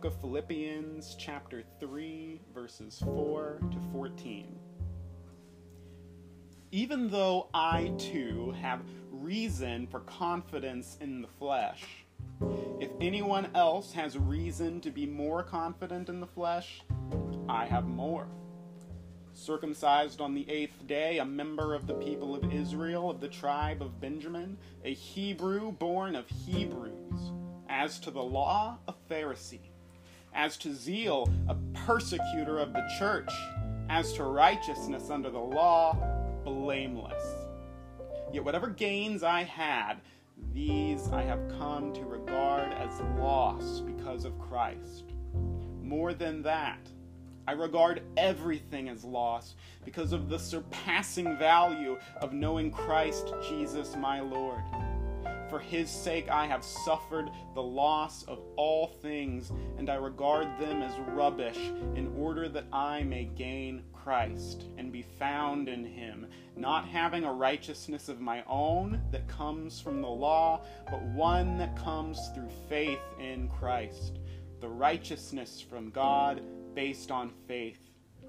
book of Philippians, chapter 3, verses 4 to 14. Even though I too have reason for confidence in the flesh, if anyone else has reason to be more confident in the flesh, I have more. Circumcised on the eighth day, a member of the people of Israel, of the tribe of Benjamin, a Hebrew born of Hebrews. As to the law, a Pharisee. As to zeal, a persecutor of the church. As to righteousness under the law, blameless. Yet whatever gains I had, these I have come to regard as loss because of Christ. More than that, I regard everything as loss because of the surpassing value of knowing Christ Jesus my Lord. For his sake I have suffered the loss of all things, and I regard them as rubbish, in order that I may gain Christ and be found in him, not having a righteousness of my own that comes from the law, but one that comes through faith in Christ, the righteousness from God based on faith.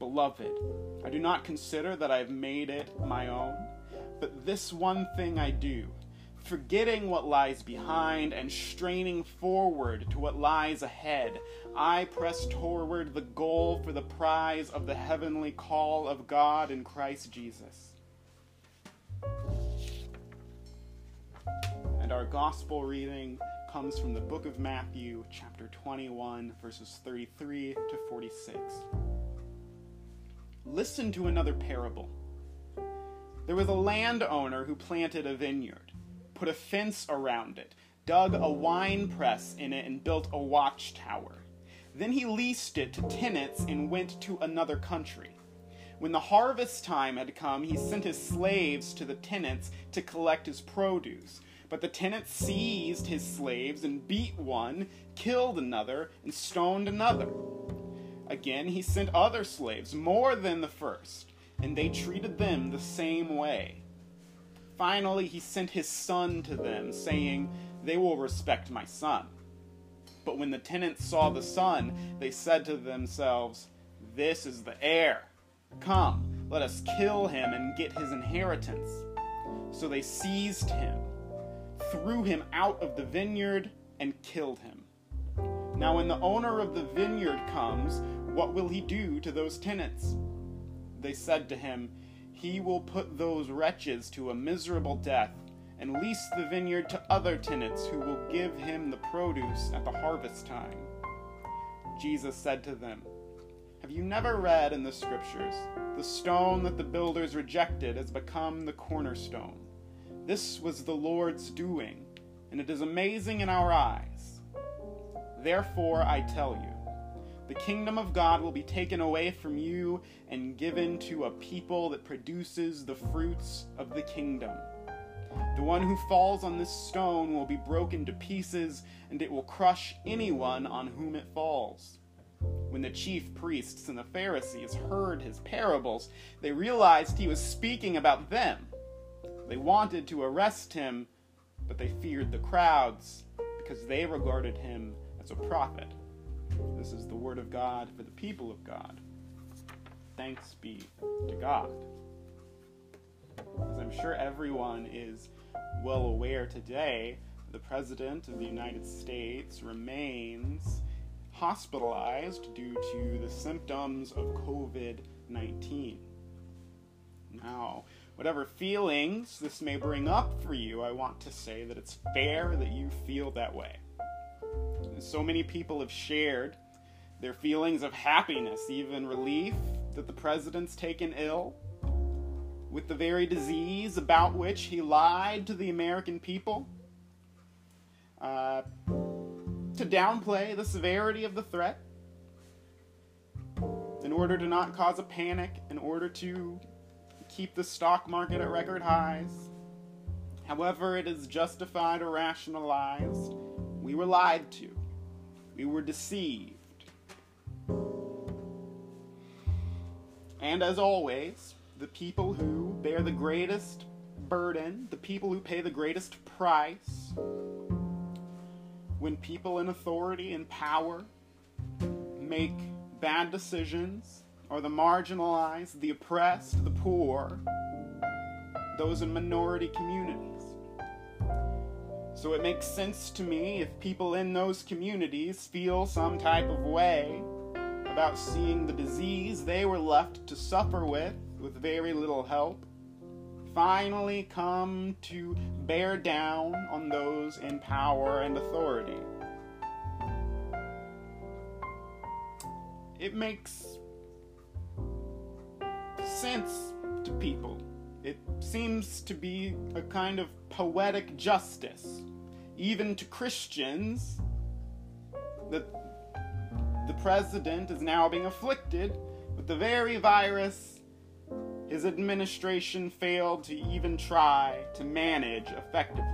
Beloved, I do not consider that I have made it my own, but this one thing I do, forgetting what lies behind and straining forward to what lies ahead, I press toward the goal for the prize of the heavenly call of God in Christ Jesus. And our gospel reading comes from the book of Matthew, chapter 21, verses 33 to 46. Listen to another parable. There was a landowner who planted a vineyard, put a fence around it, dug a wine press in it, and built a watchtower. Then he leased it to tenants and went to another country. When the harvest time had come, he sent his slaves to the tenants to collect his produce. But the tenants seized his slaves and beat one, killed another, and stoned another. Again, he sent other slaves, more than the first, and they treated them the same way. Finally, he sent his son to them, saying, They will respect my son. But when the tenants saw the son, they said to themselves, This is the heir. Come, let us kill him and get his inheritance. So they seized him, threw him out of the vineyard, and killed him. Now, when the owner of the vineyard comes, what will he do to those tenants? They said to him, He will put those wretches to a miserable death and lease the vineyard to other tenants who will give him the produce at the harvest time. Jesus said to them, Have you never read in the scriptures, the stone that the builders rejected has become the cornerstone? This was the Lord's doing, and it is amazing in our eyes. Therefore, I tell you, the kingdom of God will be taken away from you and given to a people that produces the fruits of the kingdom. The one who falls on this stone will be broken to pieces, and it will crush anyone on whom it falls. When the chief priests and the Pharisees heard his parables, they realized he was speaking about them. They wanted to arrest him, but they feared the crowds because they regarded him as a prophet. This is the word of God for the people of God. Thanks be to God. As I'm sure everyone is well aware today, the President of the United States remains hospitalized due to the symptoms of COVID 19. Now, whatever feelings this may bring up for you, I want to say that it's fair that you feel that way. So many people have shared their feelings of happiness, even relief that the president's taken ill with the very disease about which he lied to the American people. Uh, to downplay the severity of the threat. in order to not cause a panic, in order to keep the stock market at record highs. However, it is justified or rationalized, we were lied to. We were deceived. And as always, the people who bear the greatest burden, the people who pay the greatest price, when people in authority and power make bad decisions, are the marginalized, the oppressed, the poor, those in minority communities. So it makes sense to me if people in those communities feel some type of way about seeing the disease they were left to suffer with, with very little help, finally come to bear down on those in power and authority. It makes sense to people. It seems to be a kind of poetic justice, even to Christians, that the president is now being afflicted with the very virus his administration failed to even try to manage effectively.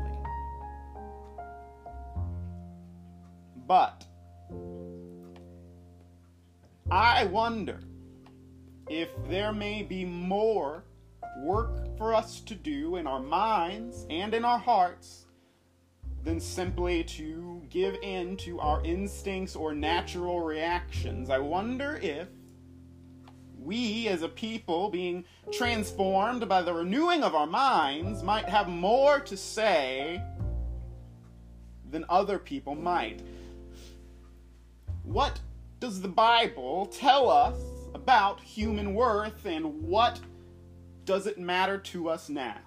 But I wonder if there may be more work for us to do in our minds and in our hearts than simply to give in to our instincts or natural reactions. I wonder if we as a people being transformed by the renewing of our minds might have more to say than other people might. What does the Bible tell us about human worth and what does it matter to us now?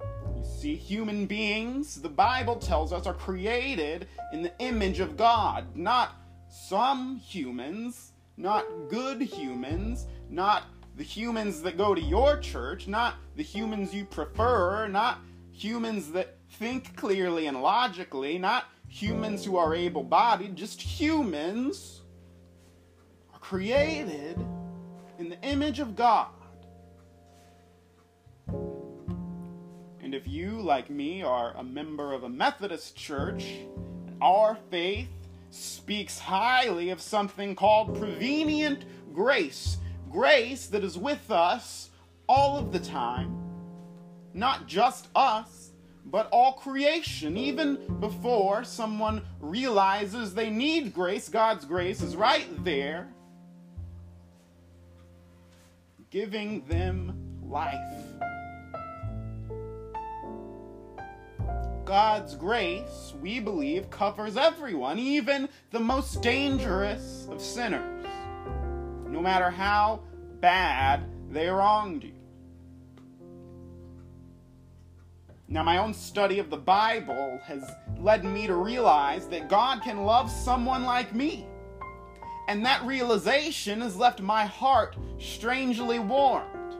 You see, human beings, the Bible tells us, are created in the image of God, not some humans, not good humans, not the humans that go to your church, not the humans you prefer, not humans that think clearly and logically, not humans who are able bodied, just humans are created in the image of God. And if you, like me, are a member of a Methodist church, our faith speaks highly of something called prevenient grace. Grace that is with us all of the time. Not just us, but all creation. Even before someone realizes they need grace, God's grace is right there, giving them life. God's grace, we believe, covers everyone, even the most dangerous of sinners, no matter how bad they wronged you. Now, my own study of the Bible has led me to realize that God can love someone like me. And that realization has left my heart strangely warmed.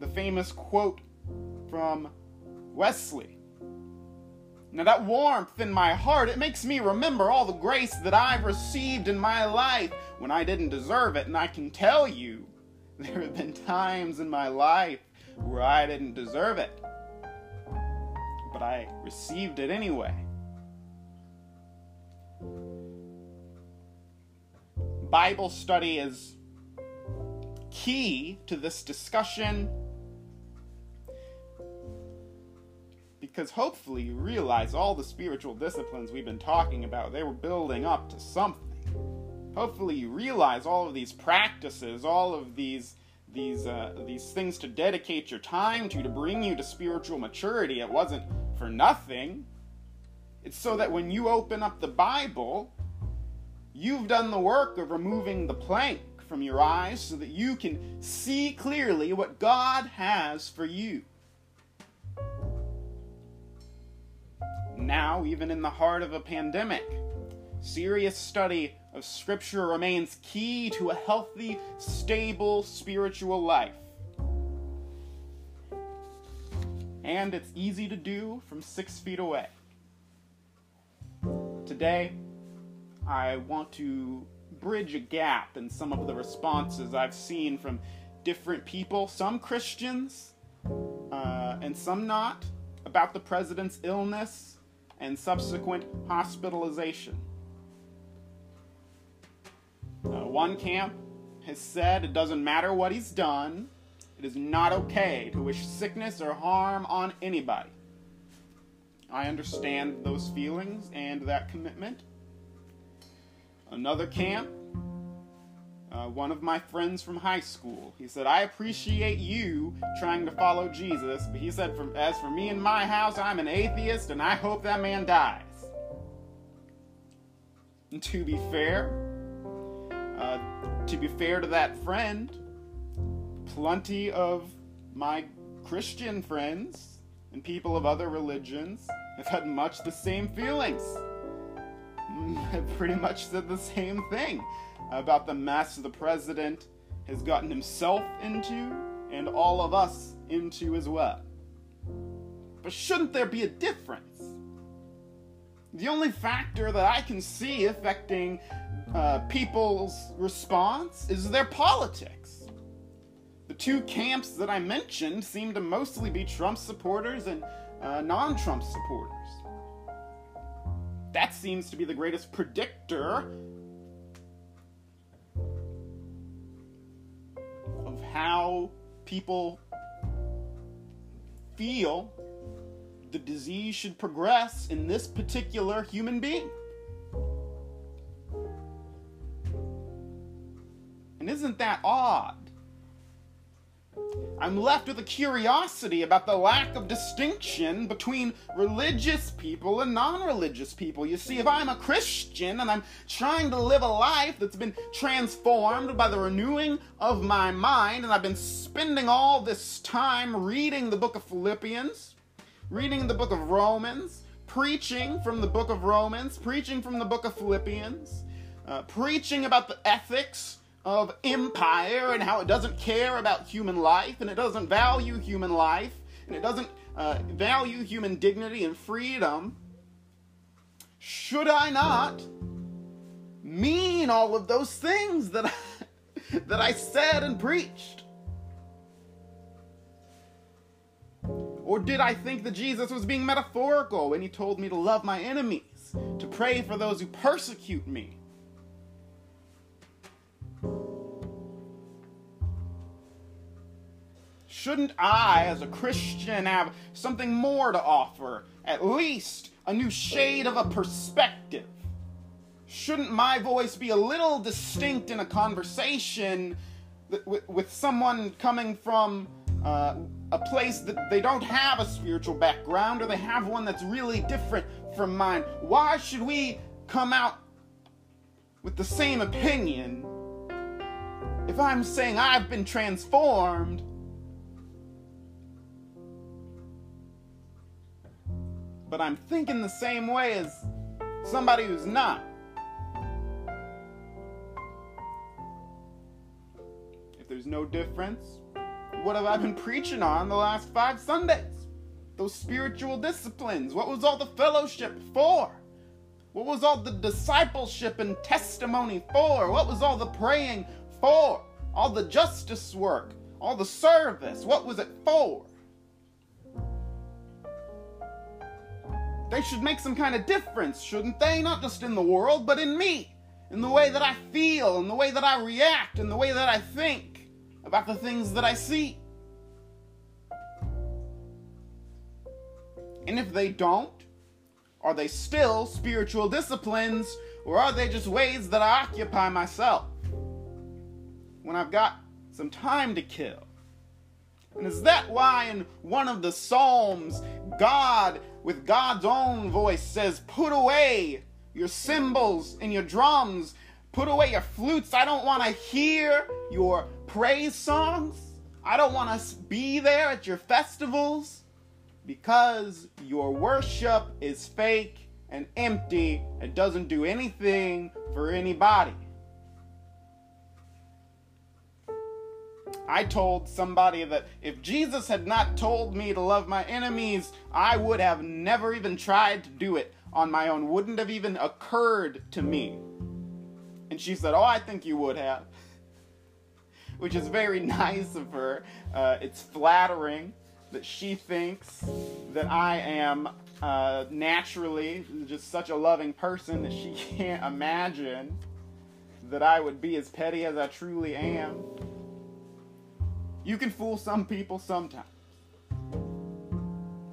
The famous quote from Wesley now, that warmth in my heart, it makes me remember all the grace that I've received in my life when I didn't deserve it. And I can tell you, there have been times in my life where I didn't deserve it, but I received it anyway. Bible study is key to this discussion because hopefully you realize all the spiritual disciplines we've been talking about, they were building up to something. Hopefully you realize all of these practices, all of these these uh, these things to dedicate your time to to bring you to spiritual maturity. It wasn't for nothing. It's so that when you open up the Bible, you've done the work of removing the plank from your eyes so that you can see clearly what God has for you. Now, even in the heart of a pandemic. Serious study of Scripture remains key to a healthy, stable spiritual life. And it's easy to do from six feet away. Today, I want to bridge a gap in some of the responses I've seen from different people, some Christians uh, and some not, about the president's illness and subsequent hospitalization. Uh, one camp has said it doesn't matter what he's done, it is not okay to wish sickness or harm on anybody. I understand those feelings and that commitment. Another camp, uh, one of my friends from high school, he said, I appreciate you trying to follow Jesus, but he said, as for me and my house, I'm an atheist and I hope that man dies. And to be fair, uh, to be fair to that friend, plenty of my Christian friends and people of other religions have had much the same feelings. Pretty much said the same thing about the mess the president has gotten himself into and all of us into as well. But shouldn't there be a difference? The only factor that I can see affecting uh, people's response is their politics. The two camps that I mentioned seem to mostly be Trump supporters and uh, non Trump supporters. That seems to be the greatest predictor of how people feel the disease should progress in this particular human being. And isn't that odd? I'm left with a curiosity about the lack of distinction between religious people and non religious people. You see, if I'm a Christian and I'm trying to live a life that's been transformed by the renewing of my mind, and I've been spending all this time reading the book of Philippians, reading the book of Romans, preaching from the book of Romans, preaching from the book of Philippians, uh, preaching about the ethics of empire and how it doesn't care about human life and it doesn't value human life and it doesn't uh, value human dignity and freedom, should I not mean all of those things that I, that I said and preached? Or did I think that Jesus was being metaphorical when he told me to love my enemies, to pray for those who persecute me? Shouldn't I, as a Christian, have something more to offer? At least a new shade of a perspective? Shouldn't my voice be a little distinct in a conversation with, someone coming from uh, a place that they don't have a spiritual background or they have one that's really different from mine? Why should we come out with the same opinion if I'm saying I've been transformed but I'm thinking the same way as somebody who's not. If there's no difference, what have I been preaching on the last five Sundays? Those spiritual disciplines. What was all the fellowship for? What was all the discipleship and testimony for? What was all the praying for? All the justice work? All the service? What was it for? They should make some kind of difference, shouldn't they? Not just in the world, but in me. In the way that I feel, in the way that I react, in the way that I think about the things that I see. And if they don't, are they still spiritual disciplines, or are they just ways that I occupy myself when I've got some time to kill? And is that why in one of the Psalms, God, with God's own voice, says, Put away your cymbals and your drums, put away your flutes. I don't want to hear your praise songs. I don't want to be there at your festivals because your worship is fake and empty and doesn't do anything for anybody. I told somebody that if Jesus had not told me to love my enemies, I would have never even tried to do it on my own, wouldn't have even occurred to me. And she said, Oh, I think you would have. Which is very nice of her. Uh, it's flattering that she thinks that I am uh, naturally just such a loving person that she can't imagine that I would be as petty as I truly am. You can fool some people sometimes.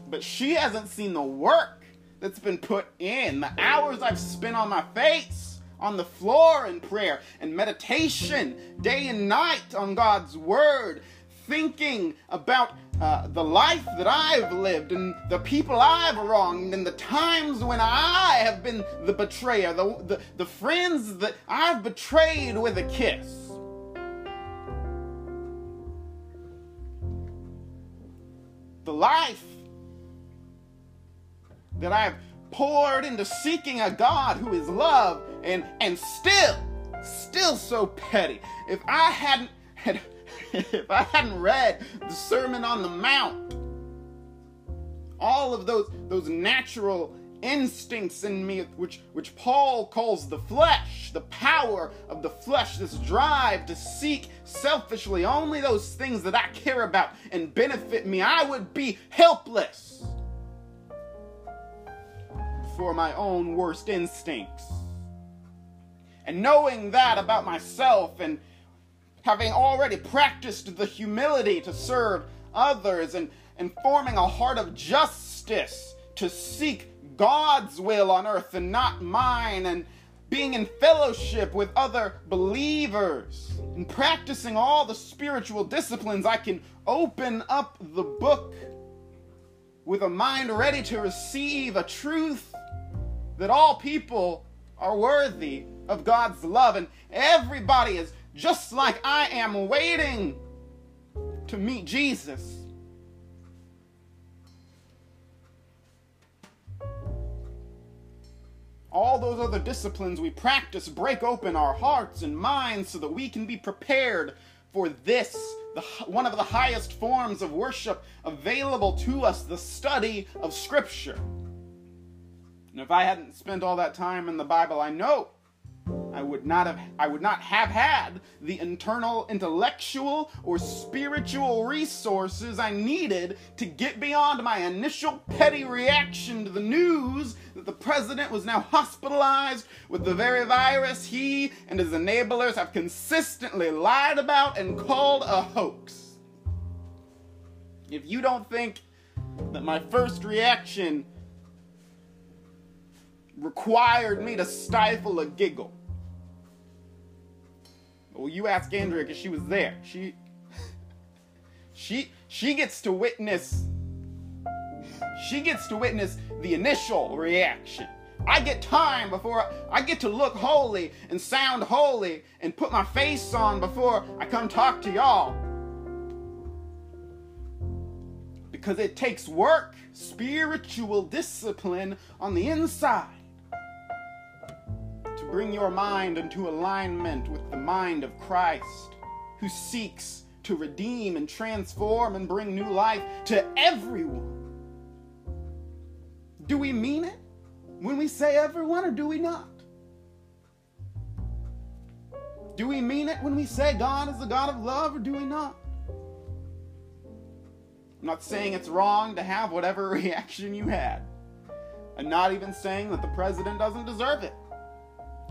But she hasn't seen the work that's been put in, the hours I've spent on my face, on the floor in prayer and meditation, day and night on God's Word, thinking about uh, the life that I've lived and the people I've wronged and the times when I have been the betrayer, the, the, the friends that I've betrayed with a kiss. The life that I've poured into seeking a God who is love and and still still so petty. If I hadn't had if I hadn't read the Sermon on the Mount, all of those those natural instincts in me which which Paul calls the flesh, the power of the flesh, this drive to seek selfishly only those things that I care about and benefit me, I would be helpless for my own worst instincts. And knowing that about myself and having already practiced the humility to serve others and, and forming a heart of justice to seek God's will on earth and not mine, and being in fellowship with other believers and practicing all the spiritual disciplines, I can open up the book with a mind ready to receive a truth that all people are worthy of God's love, and everybody is just like I am waiting to meet Jesus. All those other disciplines we practice break open our hearts and minds so that we can be prepared for this, the, one of the highest forms of worship available to us, the study of Scripture. And if I hadn't spent all that time in the Bible, I know I would not have I would not have had the internal intellectual or spiritual resources I needed to get beyond my initial petty reaction to the news that the president was now hospitalized with the very virus he and his enablers have consistently lied about and called a hoax. If you don't think that my first reaction required me to stifle a giggle. Well, you ask Andrea because she was there. She, she, she gets to witness. She gets to witness the initial reaction. I get time before I get to look holy and sound holy and put my face on before I come talk to y'all. Because it takes work, spiritual discipline on the inside bring your mind into alignment with the mind of Christ, who seeks to redeem and transform and bring new life to everyone. Do we mean it when we say everyone, or do we not? Do we mean it when we say God is the God of love, or do we not? I'm not saying it's wrong to have whatever reaction you had. I'm not even saying that the president doesn't deserve it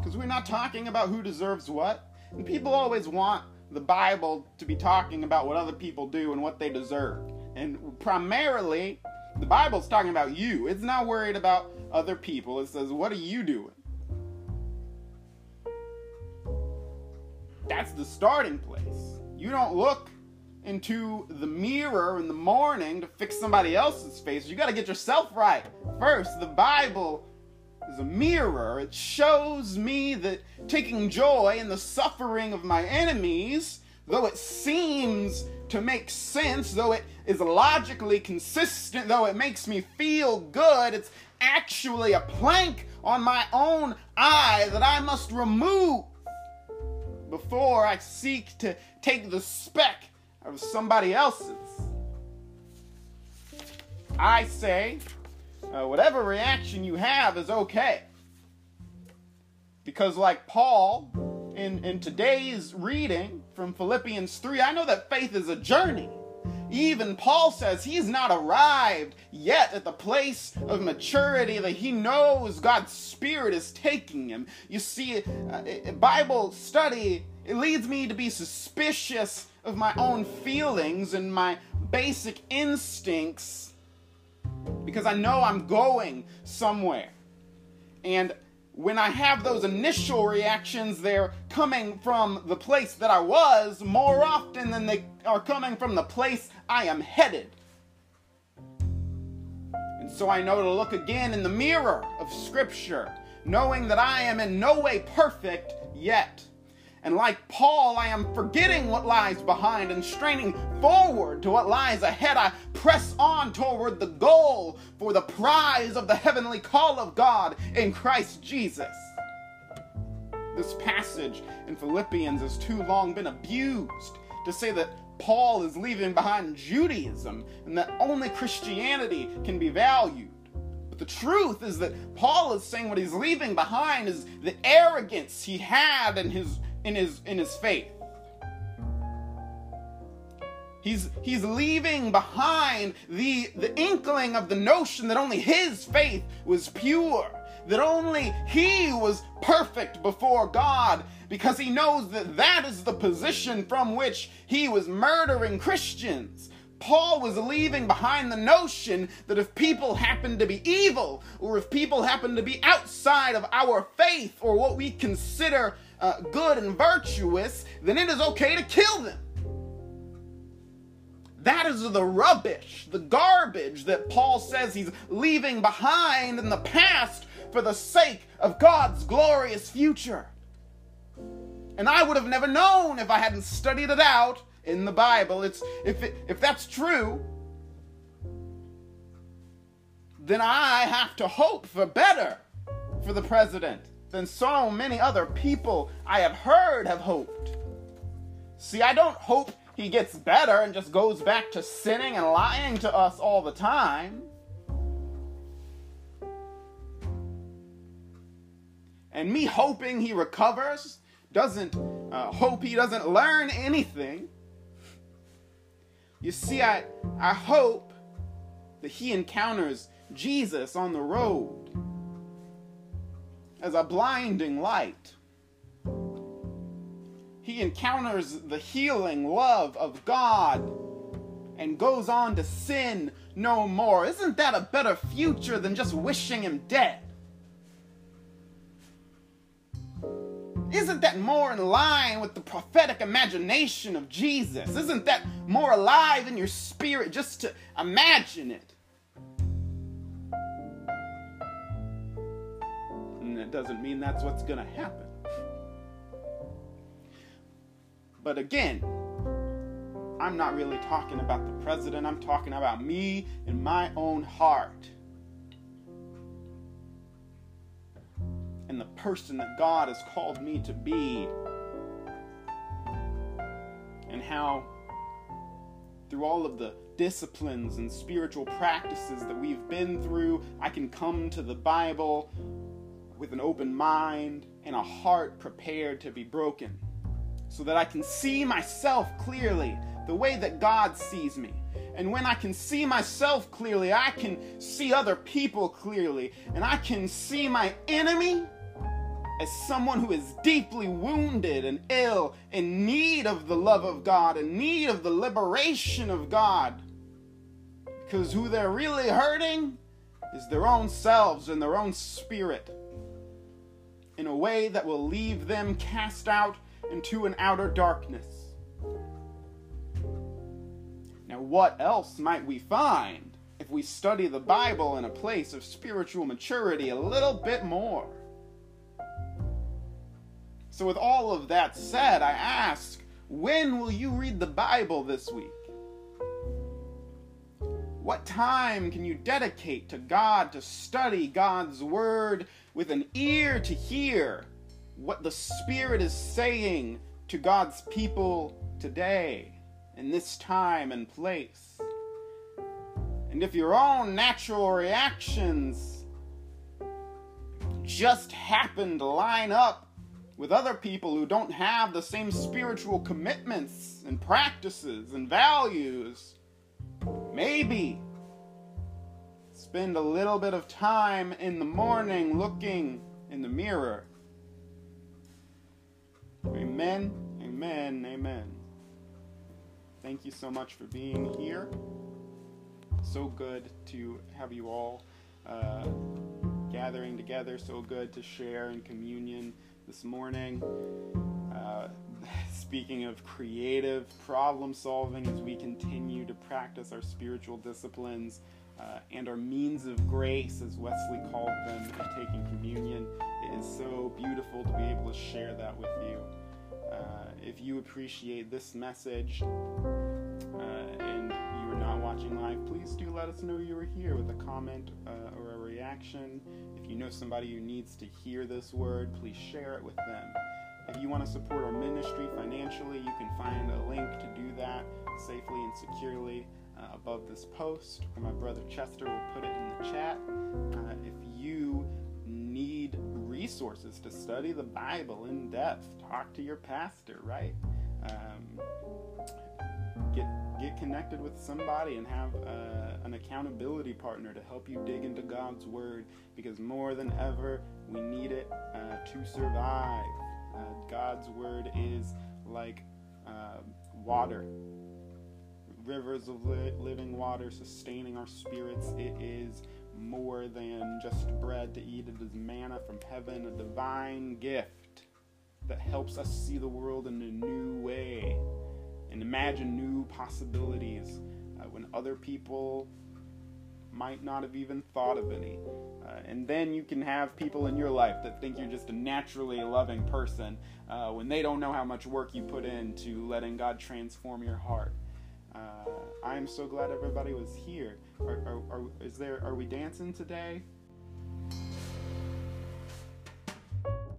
because we're not talking about who deserves what. And people always want the Bible to be talking about what other people do and what they deserve. And primarily, the Bible's talking about you. It's not worried about other people. It says, What are you doing? That's the starting place. You don't look into the mirror in the morning to fix somebody else's face. You got to get yourself right. First, the Bible is a mirror. It shows me that taking joy in the suffering of my enemies, though it seems to make sense, though it is logically consistent, though it makes me feel good, it's actually a plank on my own eye that I must remove before I seek to take the speck of somebody else's. I say, uh, whatever reaction you have is okay. Because, like Paul, in, in today's reading from Philippians 3, I know that faith is a journey. Even Paul says he's not arrived yet at the place of maturity that he knows God's Spirit is taking him. You see, uh, Bible study, it leads me to be suspicious of my own feelings and my basic instincts because I know I'm going somewhere. And when I have those initial reactions, they're coming from the place that I was more often than they are coming from the place I am headed. And so I know to look again in the mirror of Scripture, knowing that I am in no way perfect yet. And like Paul, I am forgetting what lies behind and straining forward to what lies ahead. I press on toward the goal for the prize of the heavenly call of God in Christ Jesus. This passage in Philippians has too long been abused to say that Paul is leaving behind Judaism and that only Christianity can be valued. But the truth is that Paul is saying what he's leaving behind is the arrogance he had in his in his in his faith. He's he's leaving behind the the inkling of the notion that only his faith was pure, that only he was perfect before God because he knows that that is the position from which he was murdering Christians. Paul was leaving behind the notion that if people happen to be evil, or if people happen to be outside of our faith, or what we consider uh, good and virtuous, then it is okay to kill them. That is the rubbish, the garbage that Paul says he's leaving behind in the past for the sake of God's glorious future. And I would have never known if I hadn't studied it out in the Bible. It's if it, if that's true, then I have to hope for better for the president than so many other people I have heard have hoped. See, I don't hope he gets better and just goes back to sinning and lying to us all the time. And me hoping he recovers doesn't uh, hope he doesn't learn anything. You see, I, I hope that he encounters Jesus on the road as a blinding light. He encounters the healing love of God and goes on to sin no more. Isn't that a better future than just wishing him dead? Isn't that more in line with the prophetic imagination of Jesus? Isn't that more alive in your spirit just to imagine it? And it doesn't mean that's what's going to happen. But again, I'm not really talking about the president, I'm talking about me and my own heart. and the person that God has called me to be. And how, through all of the disciplines and spiritual practices that we've been through, I can come to the Bible with an open mind and a heart prepared to be broken, so that I can see myself clearly the way that God sees me. And when I can see myself clearly, I can see other people clearly, and I can see my enemy as someone who is deeply wounded and ill, in need of the love of God, in need of the liberation of God. Because who they're really hurting is their own selves and their own spirit in a way that will leave them cast out into an outer darkness. Now, what else might we find if we study the Bible in a place of spiritual maturity a little bit more? So, with all of that said, I ask, when will you read the Bible this week? What time can you dedicate to God to study God's Word with an ear to hear what the Spirit is saying to God's people today, in this time and place? And if your own natural reactions just happen to line up with other people who don't have the same spiritual commitments and practices and values. Maybe spend a little bit of time in the morning looking in the mirror. Amen, amen, amen. Thank you so much for being here. So good to have you all uh, gathering together. So good to share in communion this morning. Uh, speaking of creative problem solving, as we continue to practice our spiritual disciplines uh, and our means of grace, as Wesley called them, in taking communion, it is so beautiful to be able to share that with you. Uh, if you appreciate this message uh, and you are not watching live, please do let us know you were here with a comment uh, or a reaction. If you know somebody who needs to hear this word, please share it with them. If you want to support our ministry financially, you can find a link to do that safely and securely uh, above this post, or my brother Chester will put it in the chat. Uh, if resources to study the Bible in depth, talk to your pastor, right? Um, get get connected with somebody and have uh, an accountability partner to help you dig into God's Word because more than ever we need it uh, to survive. Uh, God's Word is like uh, water, rivers of li- living water sustaining our spirits. It is more than just bread to eat, it is manna from heaven, a divine gift that helps us see the world in a new way and imagine new possibilities uh, when other people might not have even thought of any. Uh, and then you can have people in your life that think you're just a naturally loving person uh, when they don't know how much work you put into letting God transform your heart. Uh, I am so glad everybody was here. Are, are, are, is there? Are we dancing today?